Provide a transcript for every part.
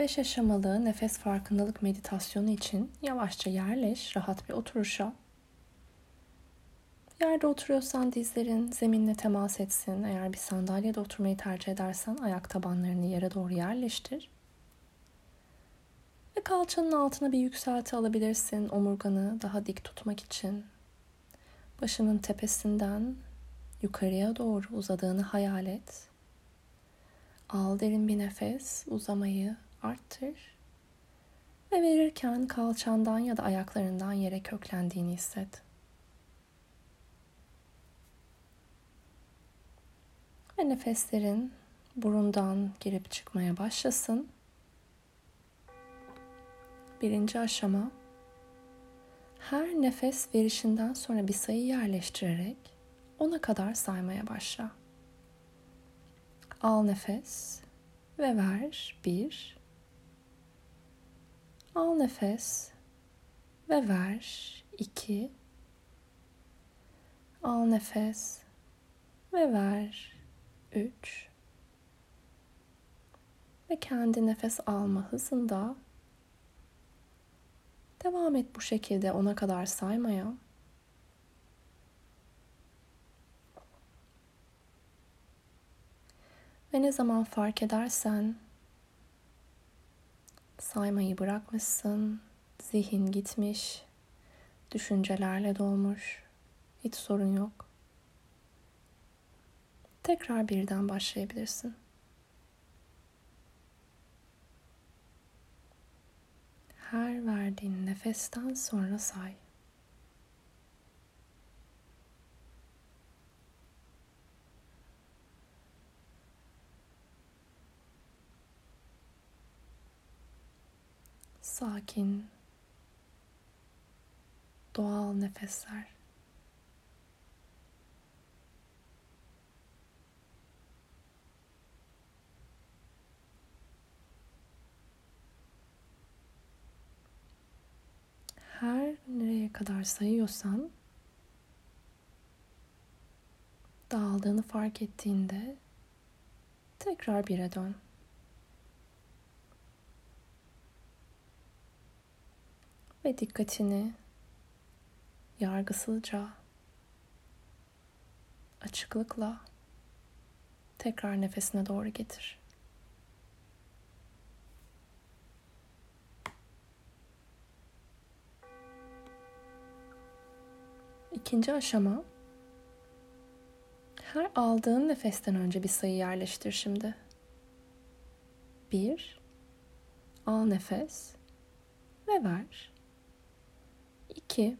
5 aşamalı nefes farkındalık meditasyonu için yavaşça yerleş, rahat bir oturuşa. Yerde oturuyorsan dizlerin zeminle temas etsin. Eğer bir sandalyede oturmayı tercih edersen ayak tabanlarını yere doğru yerleştir. Ve kalçanın altına bir yükselti alabilirsin omurganı daha dik tutmak için. Başının tepesinden yukarıya doğru uzadığını hayal et. Al derin bir nefes, uzamayı arttır. Ve verirken kalçandan ya da ayaklarından yere köklendiğini hisset. Ve nefeslerin burundan girip çıkmaya başlasın. Birinci aşama her nefes verişinden sonra bir sayı yerleştirerek ona kadar saymaya başla. Al nefes ve ver. Bir. Al nefes ve ver. İki. Al nefes ve ver. Üç. Ve kendi nefes alma hızında devam et bu şekilde ona kadar saymaya. Ve ne zaman fark edersen saymayı bırakmışsın, zihin gitmiş, düşüncelerle dolmuş, hiç sorun yok. Tekrar birden başlayabilirsin. Her verdiğin nefesten sonra say. Sakin, doğal nefesler. Her nereye kadar sayıyorsan dağıldığını fark ettiğinde tekrar bire dön. Ve dikkatini yargısızca, açıklıkla tekrar nefesine doğru getir. İkinci aşama her aldığın nefesten önce bir sayı yerleştir şimdi. Bir, al nefes ve ver. 2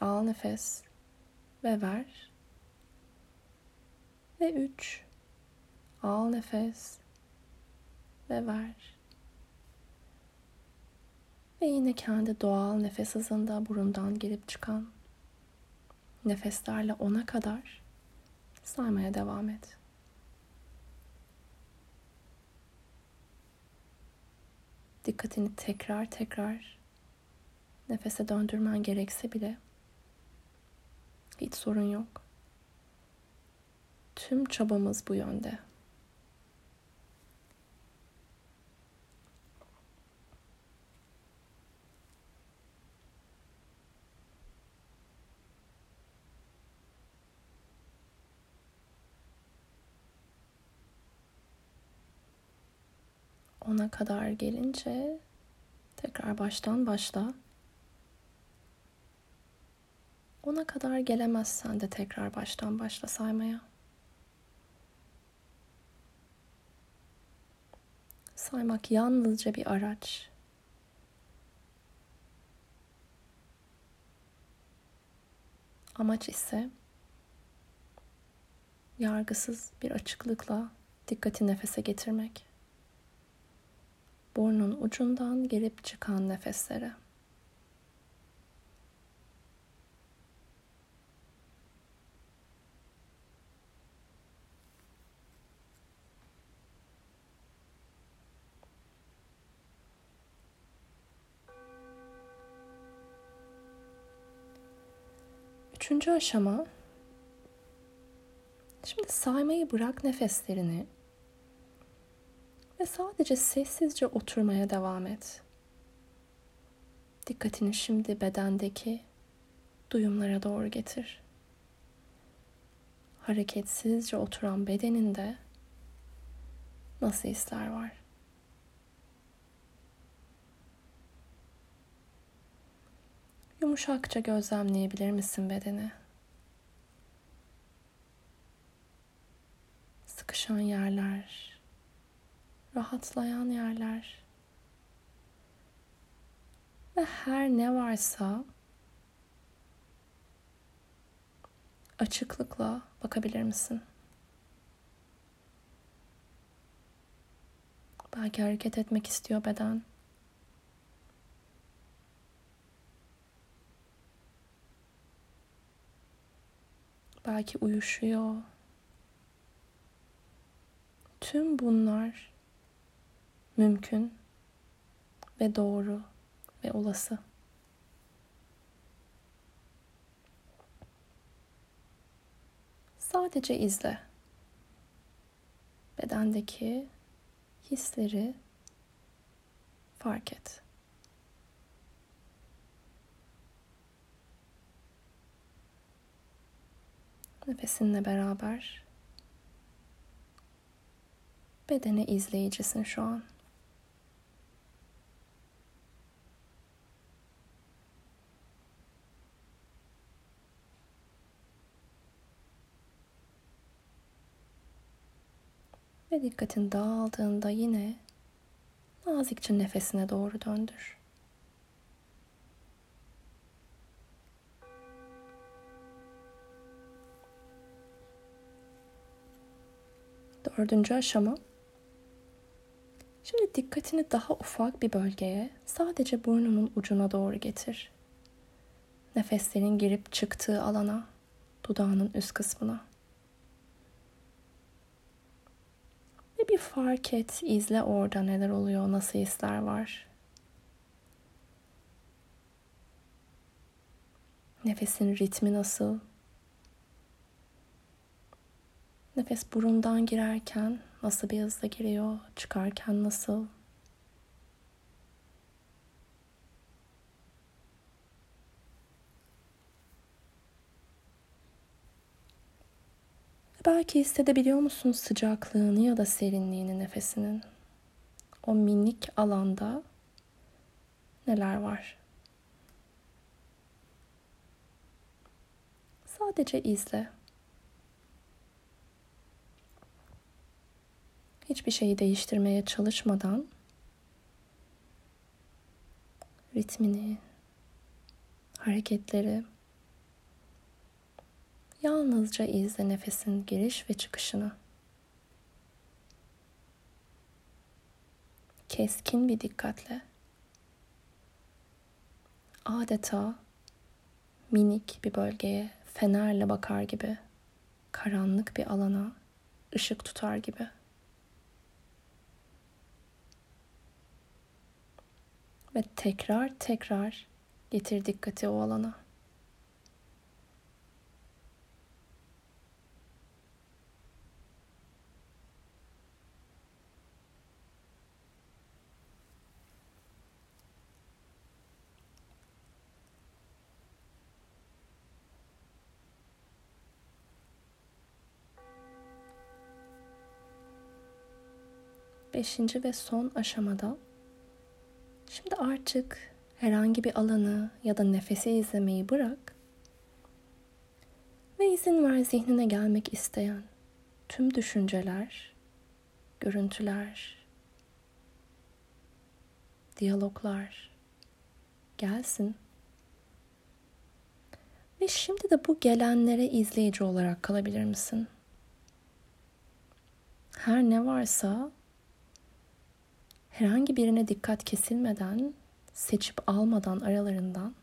Al nefes ve ver. Ve 3 Al nefes ve ver. Ve yine kendi doğal nefes hızında burundan girip çıkan nefeslerle ona kadar saymaya devam et. Dikkatini tekrar tekrar nefese döndürmen gerekse bile hiç sorun yok. Tüm çabamız bu yönde. Ona kadar gelince tekrar baştan başla. Ona kadar gelemezsen de tekrar baştan başla saymaya. Saymak yalnızca bir araç. Amaç ise yargısız bir açıklıkla dikkati nefese getirmek. Burnun ucundan gelip çıkan nefeslere. Üçüncü aşama Şimdi saymayı bırak nefeslerini ve sadece sessizce oturmaya devam et. Dikkatini şimdi bedendeki duyumlara doğru getir. Hareketsizce oturan bedeninde nasıl hisler var? Yumuşakça gözlemleyebilir misin bedeni? Sıkışan yerler, rahatlayan yerler ve her ne varsa açıklıkla bakabilir misin? Belki hareket etmek istiyor beden. Belki uyuşuyor. Tüm bunlar mümkün ve doğru ve olası. Sadece izle. Bedendeki hisleri fark et. Nefesinle beraber bedene izleyicisin şu an. Ve dikkatin dağıldığında yine nazikçe nefesine doğru döndür. Dördüncü aşama. Şimdi dikkatini daha ufak bir bölgeye, sadece burnunun ucuna doğru getir. Nefeslerin girip çıktığı alana, dudağının üst kısmına. Ve bir fark et, izle orada neler oluyor, nasıl hisler var. Nefesin ritmi nasıl? Nefes burundan girerken nasıl bir hızla giriyor, çıkarken nasıl? Belki hissedebiliyor musun sıcaklığını ya da serinliğini nefesinin? O minik alanda neler var? Sadece izle. Hiçbir şeyi değiştirmeye çalışmadan ritmini, hareketleri Yalnızca izle nefesin giriş ve çıkışını. Keskin bir dikkatle. Adeta minik bir bölgeye fenerle bakar gibi, karanlık bir alana ışık tutar gibi. Ve tekrar tekrar getir dikkati o alana. Beşinci ve son aşamada şimdi artık herhangi bir alanı ya da nefesi izlemeyi bırak ve izin ver zihnine gelmek isteyen tüm düşünceler, görüntüler, diyaloglar gelsin. Ve şimdi de bu gelenlere izleyici olarak kalabilir misin? Her ne varsa herhangi birine dikkat kesilmeden, seçip almadan aralarından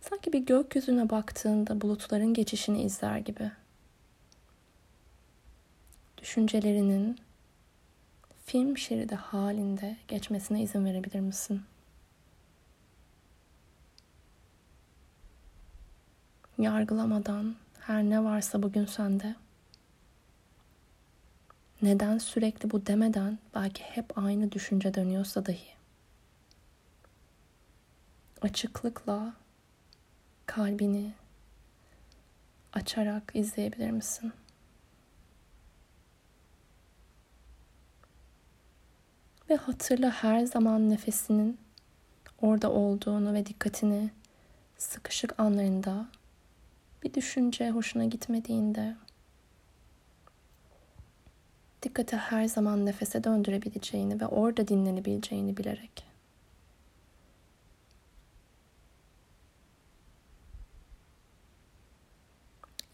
sanki bir gökyüzüne baktığında bulutların geçişini izler gibi. Düşüncelerinin film şeridi halinde geçmesine izin verebilir misin? Yargılamadan her ne varsa bugün sende neden sürekli bu demeden belki hep aynı düşünce dönüyorsa dahi açıklıkla kalbini açarak izleyebilir misin? Ve hatırla her zaman nefesinin orada olduğunu ve dikkatini sıkışık anlarında bir düşünce hoşuna gitmediğinde dikkati her zaman nefese döndürebileceğini ve orada dinlenebileceğini bilerek.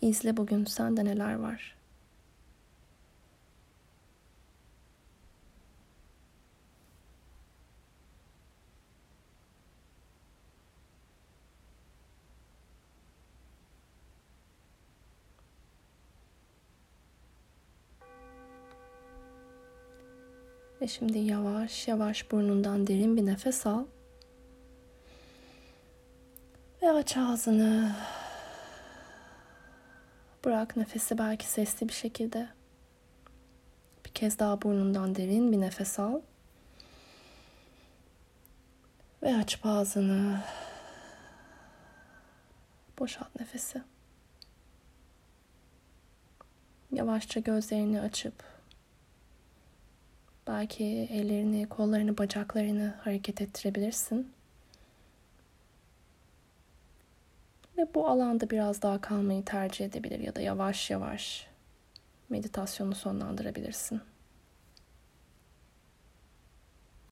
İzle bugün sende neler var. Ve şimdi yavaş yavaş burnundan derin bir nefes al. Ve aç ağzını. Bırak nefesi belki sesli bir şekilde. Bir kez daha burnundan derin bir nefes al. Ve aç ağzını. Boşalt nefesi. Yavaşça gözlerini açıp belki ellerini, kollarını, bacaklarını hareket ettirebilirsin. Ve bu alanda biraz daha kalmayı tercih edebilir ya da yavaş yavaş meditasyonu sonlandırabilirsin.